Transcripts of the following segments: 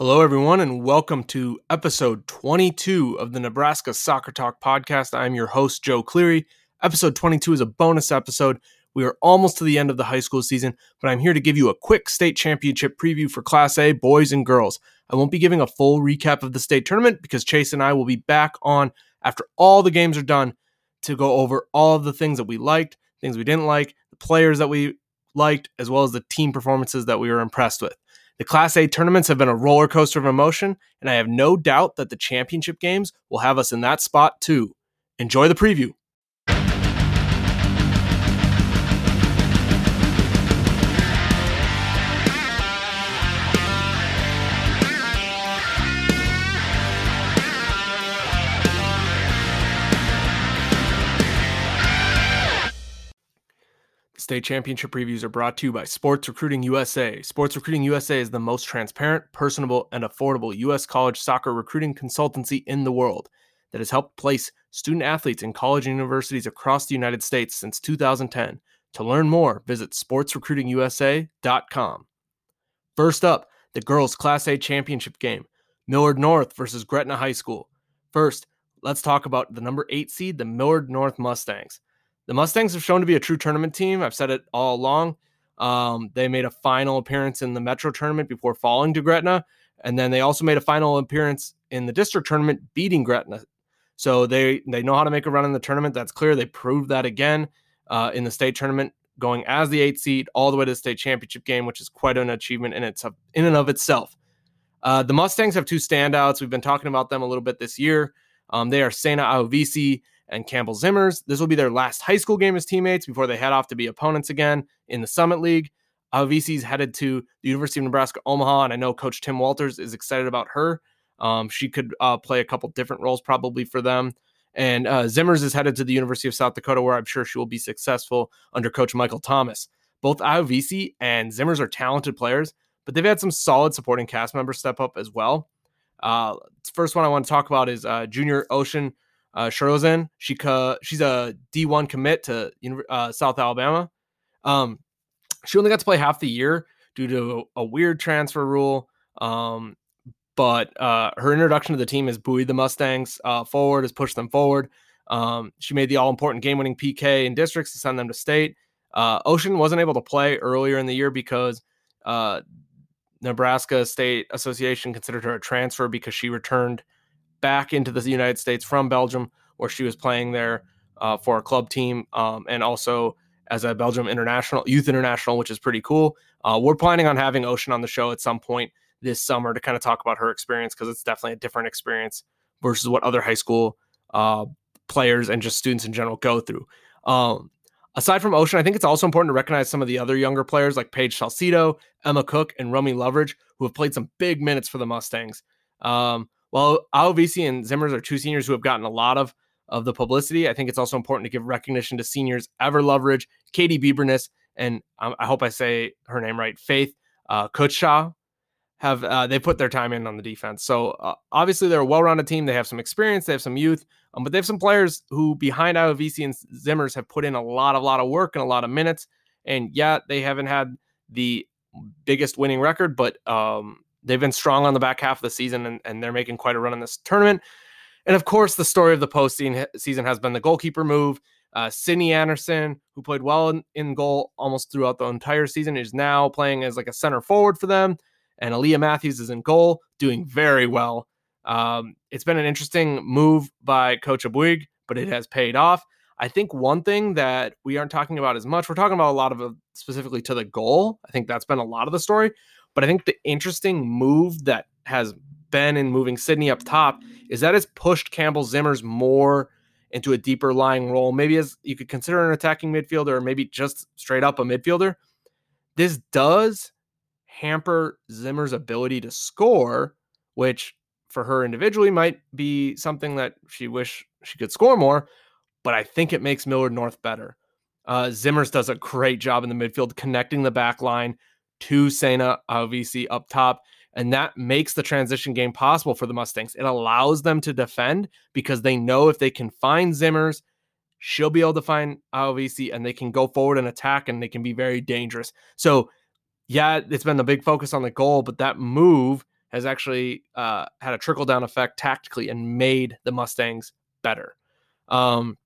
Hello, everyone, and welcome to episode 22 of the Nebraska Soccer Talk podcast. I'm your host, Joe Cleary. Episode 22 is a bonus episode. We are almost to the end of the high school season, but I'm here to give you a quick state championship preview for Class A boys and girls. I won't be giving a full recap of the state tournament because Chase and I will be back on after all the games are done to go over all of the things that we liked, things we didn't like, the players that we liked, as well as the team performances that we were impressed with. The Class A tournaments have been a roller coaster of emotion, and I have no doubt that the championship games will have us in that spot too. Enjoy the preview. State championship previews are brought to you by Sports Recruiting USA. Sports Recruiting USA is the most transparent, personable, and affordable U.S. college soccer recruiting consultancy in the world that has helped place student athletes in college and universities across the United States since 2010. To learn more, visit sportsrecruitingusa.com. First up, the girls' Class A championship game Millard North versus Gretna High School. First, let's talk about the number eight seed, the Millard North Mustangs. The Mustangs have shown to be a true tournament team. I've said it all along. Um, they made a final appearance in the Metro tournament before falling to Gretna, and then they also made a final appearance in the district tournament, beating Gretna. So they they know how to make a run in the tournament. That's clear. They proved that again uh, in the state tournament, going as the eight seed all the way to the state championship game, which is quite an achievement in its in and of itself. Uh, the Mustangs have two standouts. We've been talking about them a little bit this year. Um, they are Sena Auvisi and Campbell Zimmers. This will be their last high school game as teammates before they head off to be opponents again in the Summit League. is headed to the University of Nebraska Omaha, and I know Coach Tim Walters is excited about her. Um, she could uh, play a couple different roles probably for them. And uh, Zimmers is headed to the University of South Dakota, where I'm sure she will be successful under Coach Michael Thomas. Both Auvisi and Zimmers are talented players, but they've had some solid supporting cast members step up as well. Uh, first one I want to talk about is uh, Junior Ocean uh. She co- she's a D1 commit to uh, South Alabama. Um, she only got to play half the year due to a, a weird transfer rule. Um, but uh, her introduction to the team has buoyed the Mustangs uh, forward, has pushed them forward. Um, she made the all important game winning PK in districts to send them to state. Uh, Ocean wasn't able to play earlier in the year because uh, Nebraska State Association considered her a transfer because she returned back into the United States from Belgium, where she was playing there uh, for a club team um, and also as a Belgium international youth international, which is pretty cool. Uh, we're planning on having Ocean on the show at some point this summer to kind of talk about her experience because it's definitely a different experience versus what other high school uh, players and just students in general go through. Um, aside from Ocean, I think it's also important to recognize some of the other younger players like Paige Salcido, Emma Cook, and Romy Loveridge, who have played some big minutes for the Mustangs. Um, while Auvisi and Zimmers are two seniors who have gotten a lot of of the publicity, I think it's also important to give recognition to seniors Ever Loveridge, Katie Bieberness, and um, I hope I say her name right, Faith uh, Kutshaw. Have uh, they put their time in on the defense? So uh, obviously they're a well-rounded team. They have some experience, they have some youth, um, but they have some players who behind Auvisi and Zimmers have put in a lot, a lot of work and a lot of minutes. And yet they haven't had the biggest winning record, but um, they've been strong on the back half of the season and, and they're making quite a run in this tournament. And of course, the story of the postseason season has been the goalkeeper move. Uh, Sydney Anderson, who played well in, in, goal almost throughout the entire season, is now playing as like a center forward for them. And Aaliyah Matthews is in goal, doing very well. Um, it's been an interesting move by Coach Abuig, but it has paid off. I think one thing that we aren't talking about as much, we're talking about a lot of it specifically to the goal. I think that's been a lot of the story. But I think the interesting move that has been in moving Sydney up top is that it's pushed Campbell Zimmers more into a deeper lying role, maybe as you could consider an attacking midfielder or maybe just straight up a midfielder. This does hamper Zimmer's ability to score, which for her individually might be something that she wish she could score more, but I think it makes Millard North better. Uh, Zimmers does a great job in the midfield, connecting the back line, to Sena Auvisi up top. And that makes the transition game possible for the Mustangs. It allows them to defend because they know if they can find Zimmers, she'll be able to find Auvisi and they can go forward and attack and they can be very dangerous. So, yeah, it's been the big focus on the goal, but that move has actually uh, had a trickle down effect tactically and made the Mustangs better. Um,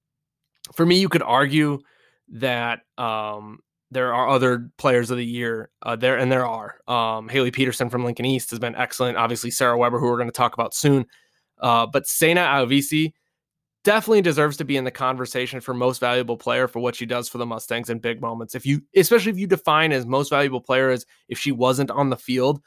for me, you could argue that um, there are other players of the year uh, there, and there are. Um, Haley Peterson from Lincoln East has been excellent. Obviously, Sarah Weber, who we're going to talk about soon. Uh, but Sena Auvisi definitely deserves to be in the conversation for most valuable player for what she does for the Mustangs in big moments. If you, especially if you define as most valuable player as if she wasn't on the field,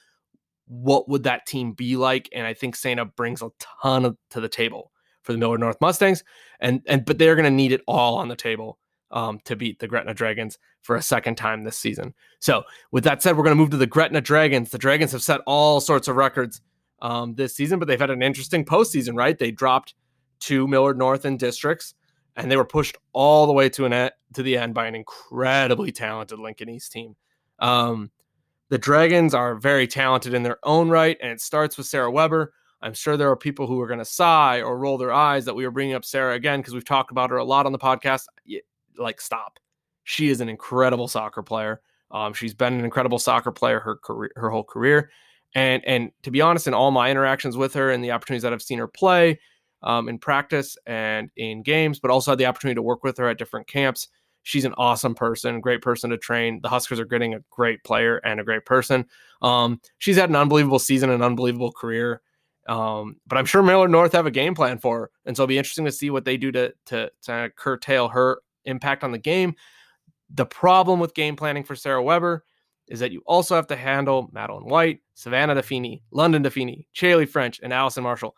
what would that team be like? And I think Sena brings a ton of, to the table for the Millard North Mustangs, and and but they're going to need it all on the table um, to beat the Gretna Dragons for a second time this season. So, with that said, we're going to move to the Gretna Dragons. The Dragons have set all sorts of records um, this season, but they've had an interesting postseason, right? They dropped to Millard North in districts, and they were pushed all the way to an e- to the end by an incredibly talented Lincoln East team. Um, the Dragons are very talented in their own right, and it starts with Sarah Weber. I'm sure there are people who are going to sigh or roll their eyes that we are bringing up Sarah again because we've talked about her a lot on the podcast. Like, stop. She is an incredible soccer player. Um, she's been an incredible soccer player her career, her whole career, and and to be honest, in all my interactions with her and the opportunities that I've seen her play um, in practice and in games, but also had the opportunity to work with her at different camps. She's an awesome person, great person to train. The Huskers are getting a great player and a great person. Um, she's had an unbelievable season, an unbelievable career. Um, but I'm sure Millard North have a game plan for her, and so it'll be interesting to see what they do to to, to curtail her impact on the game. The problem with game planning for Sarah Weber is that you also have to handle Madeline White, Savannah Defini, London Defini, Chaley French, and Allison Marshall.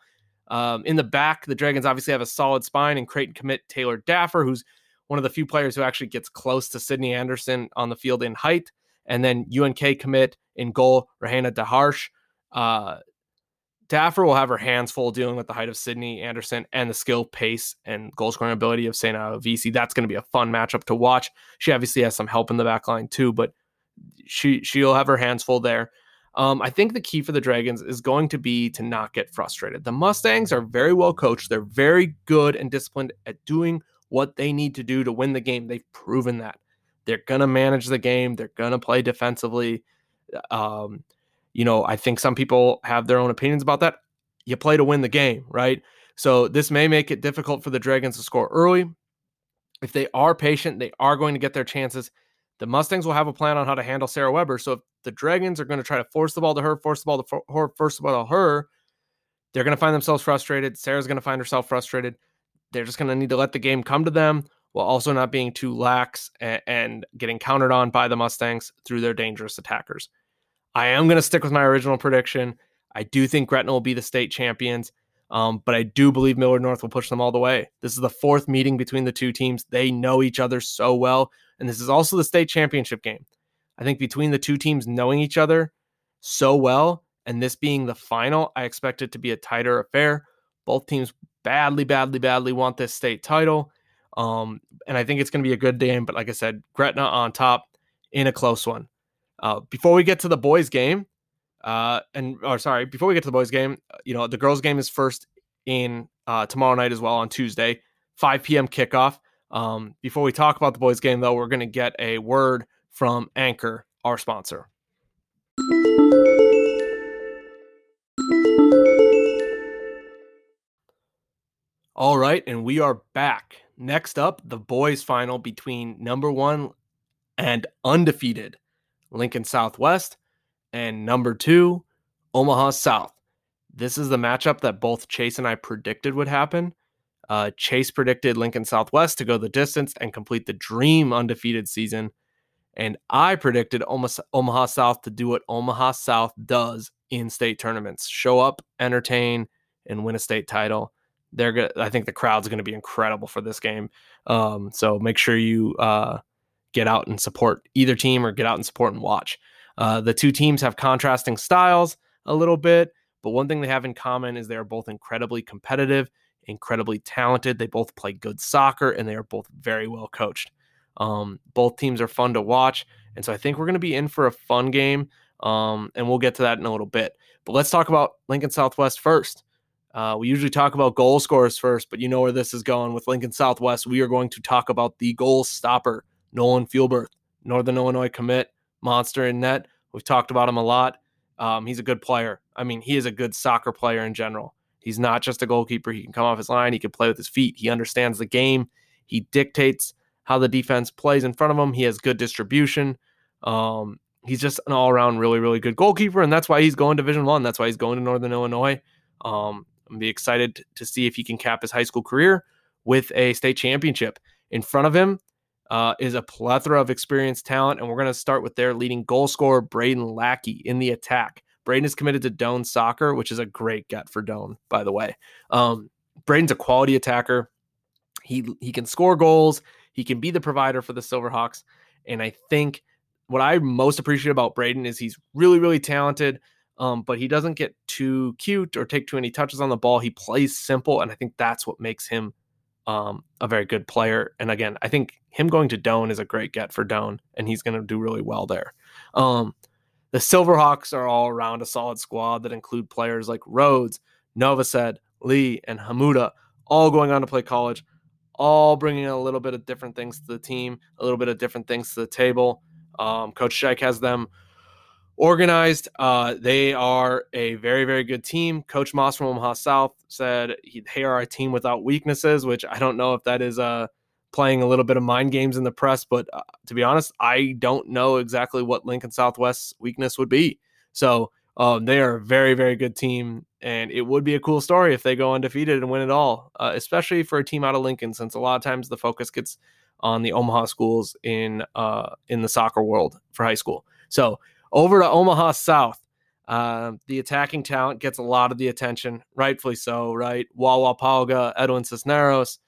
Um, in the back, the Dragons obviously have a solid spine and Creighton commit Taylor Daffer, who's one of the few players who actually gets close to Sydney Anderson on the field in height. And then UNK commit in goal, Rahena DeHarsh. Uh, Daffer will have her hands full dealing with the height of Sydney Anderson and the skill, pace, and goal scoring ability of Sena Auvisi. That's going to be a fun matchup to watch. She obviously has some help in the back line too, but she she'll have her hands full there. Um, I think the key for the Dragons is going to be to not get frustrated. The Mustangs are very well coached. They're very good and disciplined at doing what they need to do to win the game. They've proven that. They're going to manage the game. They're going to play defensively. Um, you know, I think some people have their own opinions about that. You play to win the game, right? So this may make it difficult for the Dragons to score early. If they are patient, they are going to get their chances. The Mustangs will have a plan on how to handle Sarah Weber. So if the Dragons are going to try to force the ball to her, force the ball to her, force the ball to her, they're going to find themselves frustrated. Sarah's going to find herself frustrated. They're just going to need to let the game come to them while also not being too lax and, and getting countered on by the Mustangs through their dangerous attackers. I am going to stick with my original prediction. I do think Gretna will be the state champions, um, but I do believe Millard North will push them all the way. This is the fourth meeting between the two teams. They know each other so well, and this is also the state championship game. I think between the two teams knowing each other so well, and this being the final, I expect it to be a tighter affair. Both teams badly, badly, badly want this state title. Um, and I think it's going to be a good game. But like I said, Gretna on top in a close one. Uh, before we get to the boys' game, uh, and or sorry, before we get to the boys' game, you know, the girls' game is first in uh, tomorrow night as well on Tuesday, 5 p.m. kickoff. Um, before we talk about the boys' game, though, we're going to get a word from Anchor, our sponsor. All right, and we are back. Next up, the boys' final between number one and undefeated Lincoln Southwest and number two, Omaha South. This is the matchup that both Chase and I predicted would happen. Uh, Chase predicted Lincoln Southwest to go the distance and complete the dream undefeated season. And I predicted Omaha South to do what Omaha South does in state tournaments show up, entertain, and win a state title they're good. I think the crowd's going to be incredible for this game. Um, so make sure you uh, get out and support either team or get out and support and watch. Uh, the two teams have contrasting styles a little bit, but one thing they have in common is they are both incredibly competitive, incredibly talented. They both play good soccer and they are both very well coached. Um, both teams are fun to watch. And so I think we're going to be in for a fun game. Um, and we'll get to that in a little bit. But let's talk about Lincoln Southwest first. Uh, we usually talk about goal scorers first, but you know where this is going with Lincoln Southwest. We are going to talk about the goal stopper, Nolan Fuelberth, Northern Illinois commit, monster in net. We've talked about him a lot. Um, he's a good player. I mean, he is a good soccer player in general. He's not just a goalkeeper. He can come off his line. He can play with his feet. He understands the game. He dictates how the defense plays in front of him. He has good distribution. Um, he's just an all around really, really good goalkeeper, and that's why he's going Division One. That's why he's going to Northern Illinois. Um, I'm be excited to see if he can cap his high school career with a state championship in front of him. Uh, is a plethora of experienced talent, and we're going to start with their leading goal scorer, Braden Lackey, in the attack. Braden is committed to Doane Soccer, which is a great get for Doane, by the way. Um, Braden's a quality attacker. He he can score goals. He can be the provider for the Silverhawks, and I think what I most appreciate about Braden is he's really really talented. Um, but he doesn't get too cute or take too many touches on the ball. He plays simple, and I think that's what makes him um, a very good player. And again, I think him going to Doane is a great get for Doane, and he's going to do really well there. Um, the Silverhawks are all around a solid squad that include players like Rhodes, Novosad, Lee, and Hamuda, all going on to play college, all bringing a little bit of different things to the team, a little bit of different things to the table. Um, Coach Shike has them organized. Uh, they are a very, very good team. Coach Moss from Omaha South said he, they are a team without weaknesses, which I don't know if that is uh, playing a little bit of mind games in the press, but uh, to be honest, I don't know exactly what Lincoln Southwest's weakness would be. So um, they are a very, very good team, and it would be a cool story if they go undefeated and win it all, uh, especially for a team out of Lincoln, since a lot of times the focus gets on the Omaha schools in uh, in the soccer world for high school. So over to Omaha South. Uh, the attacking talent gets a lot of the attention, rightfully so, right? Wawa Pauga, Edwin Cisneros,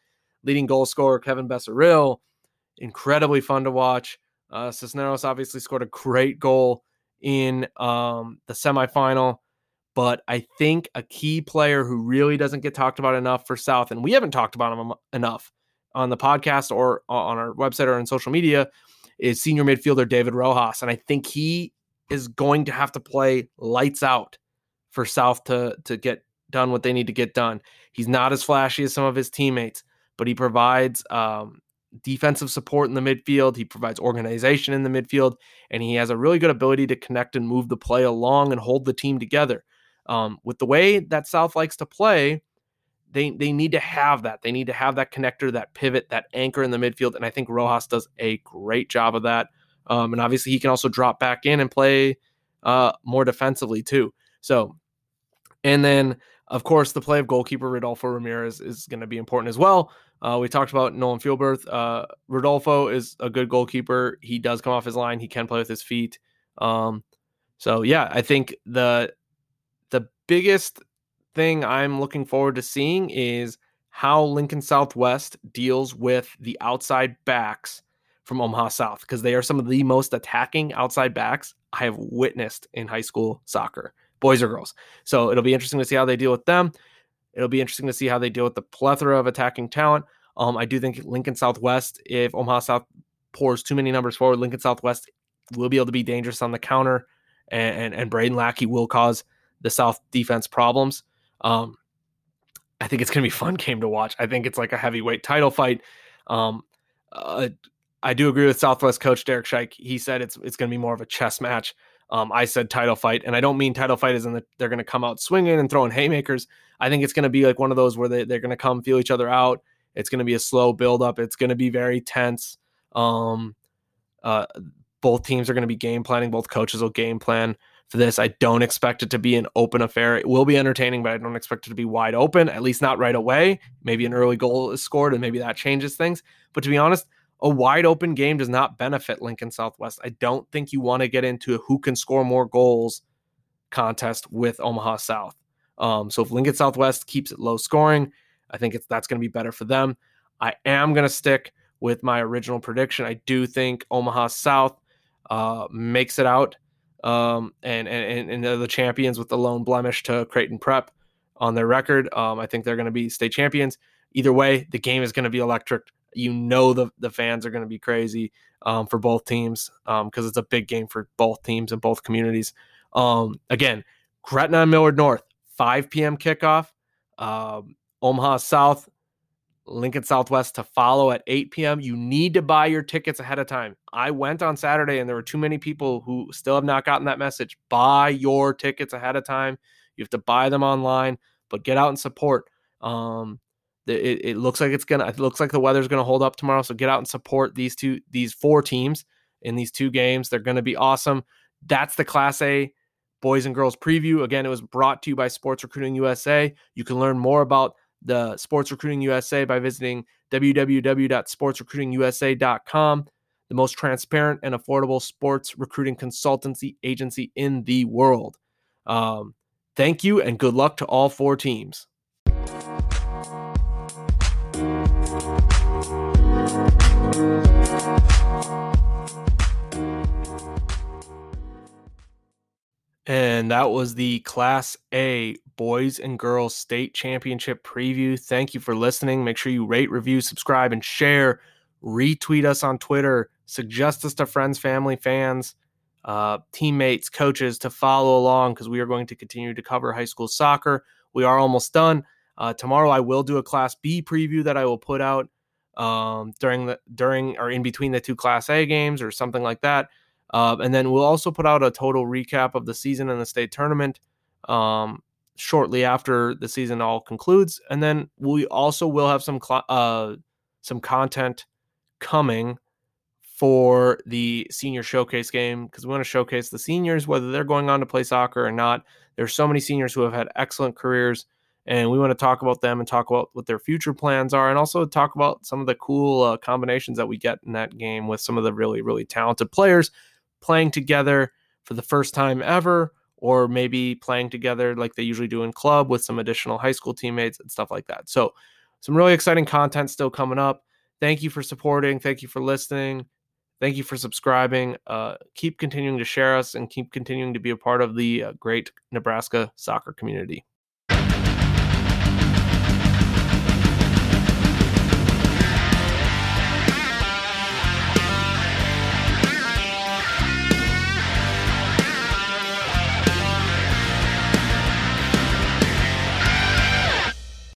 leading goal scorer Kevin Bessaril, incredibly fun to watch. Uh, Cisneros obviously scored a great goal in um, the semifinal, but I think a key player who really doesn't get talked about enough for South, and we haven't talked about him enough on the podcast or on our website or on social media, is senior midfielder David Rojas. And I think he is going to have to play lights out for South to to get done what they need to get done. He's not as flashy as some of his teammates, but he provides um, defensive support in the midfield. He provides organization in the midfield, and he has a really good ability to connect and move the play along and hold the team together. Um, with the way that South likes to play, they they need to have that. They need to have that connector, that pivot, that anchor in the midfield, and I think Rojas does a great job of that. Um, and obviously, he can also drop back in and play uh, more defensively too. So, and then of course, the play of goalkeeper Rodolfo Ramirez is going to be important as well. Uh, we talked about Nolan Fuelberth. Uh, Rodolfo is a good goalkeeper. He does come off his line. He can play with his feet. Um, so yeah, I think the the biggest thing I'm looking forward to seeing is how Lincoln Southwest deals with the outside backs from Omaha South because they are some of the most attacking outside backs I have witnessed in high school soccer, boys or girls. So it'll be interesting to see how they deal with them. It'll be interesting to see how they deal with the plethora of attacking talent. Um, I do think Lincoln Southwest, if Omaha South pours too many numbers forward, Lincoln Southwest will be able to be dangerous on the counter, and and, and Braden Lackey will cause the South defense problems. Um, I think it's going to be a fun game to watch. I think it's like a heavyweight title fight. Um, uh, I do agree with Southwest coach Derek Shike. He said it's it's going to be more of a chess match. Um, I said title fight, and I don't mean title fight as in that they're going to come out swinging and throwing haymakers. I think it's going to be like one of those where they, they're going to come feel each other out. It's going to be a slow build up. It's going to be very tense. Um, uh, both teams are going to be game planning. Both coaches will game plan for this. I don't expect it to be an open affair. It will be entertaining, but I don't expect it to be wide open, at least not right away. Maybe an early goal is scored and maybe that changes things. But to be honest, a wide open game does not benefit Lincoln Southwest. I don't think you want to get into a who can score more goals contest with Omaha South. Um, so if Lincoln Southwest keeps it low scoring, I think that's going to be better for them. I am going to stick with my original prediction. I do think Omaha South uh, makes it out um, and, and and they're the champions with the lone blemish to Creighton Prep on their record. Um, I think they're going to be state champions. Either way, the game is going to be electric you know the the fans are going to be crazy um, for both teams because um, it's a big game for both teams and both communities. Um, again, Gretna and Millard North, 5 p.m. kickoff. Um, Omaha South, Lincoln Southwest to follow at 8 p.m. You need to buy your tickets ahead of time. I went on Saturday and there were too many people who still have not gotten that message. Buy your tickets ahead of time. You have to buy them online, but get out and support. Um, it, it looks like it's gonna. It looks like the weather's gonna hold up tomorrow. So get out and support these two, these four teams in these two games. They're gonna be awesome. That's the Class A boys and girls preview. Again, it was brought to you by Sports Recruiting USA. You can learn more about the Sports Recruiting USA by visiting www.sportsrecruitingusa.com, the most transparent and affordable sports recruiting consultancy agency in the world. Um, thank you and good luck to all four teams. And that was the Class A Boys and Girls State Championship preview. Thank you for listening. Make sure you rate, review, subscribe, and share. Retweet us on Twitter. Suggest us to friends, family, fans, uh, teammates, coaches to follow along because we are going to continue to cover high school soccer. We are almost done. Uh, tomorrow, I will do a Class B preview that I will put out um, during the during or in between the two Class A games or something like that. Uh, and then we'll also put out a total recap of the season and the state tournament um, shortly after the season all concludes. And then we also will have some cl- uh, some content coming for the senior showcase game because we want to showcase the seniors, whether they're going on to play soccer or not. There's so many seniors who have had excellent careers, and we want to talk about them and talk about what their future plans are, and also talk about some of the cool uh, combinations that we get in that game with some of the really, really talented players playing together for the first time ever, or maybe playing together like they usually do in club with some additional high school teammates and stuff like that. So, some really exciting content still coming up. Thank you for supporting. Thank you for listening. Thank you for subscribing. Uh, keep continuing to share us and keep continuing to be a part of the uh, great Nebraska soccer community.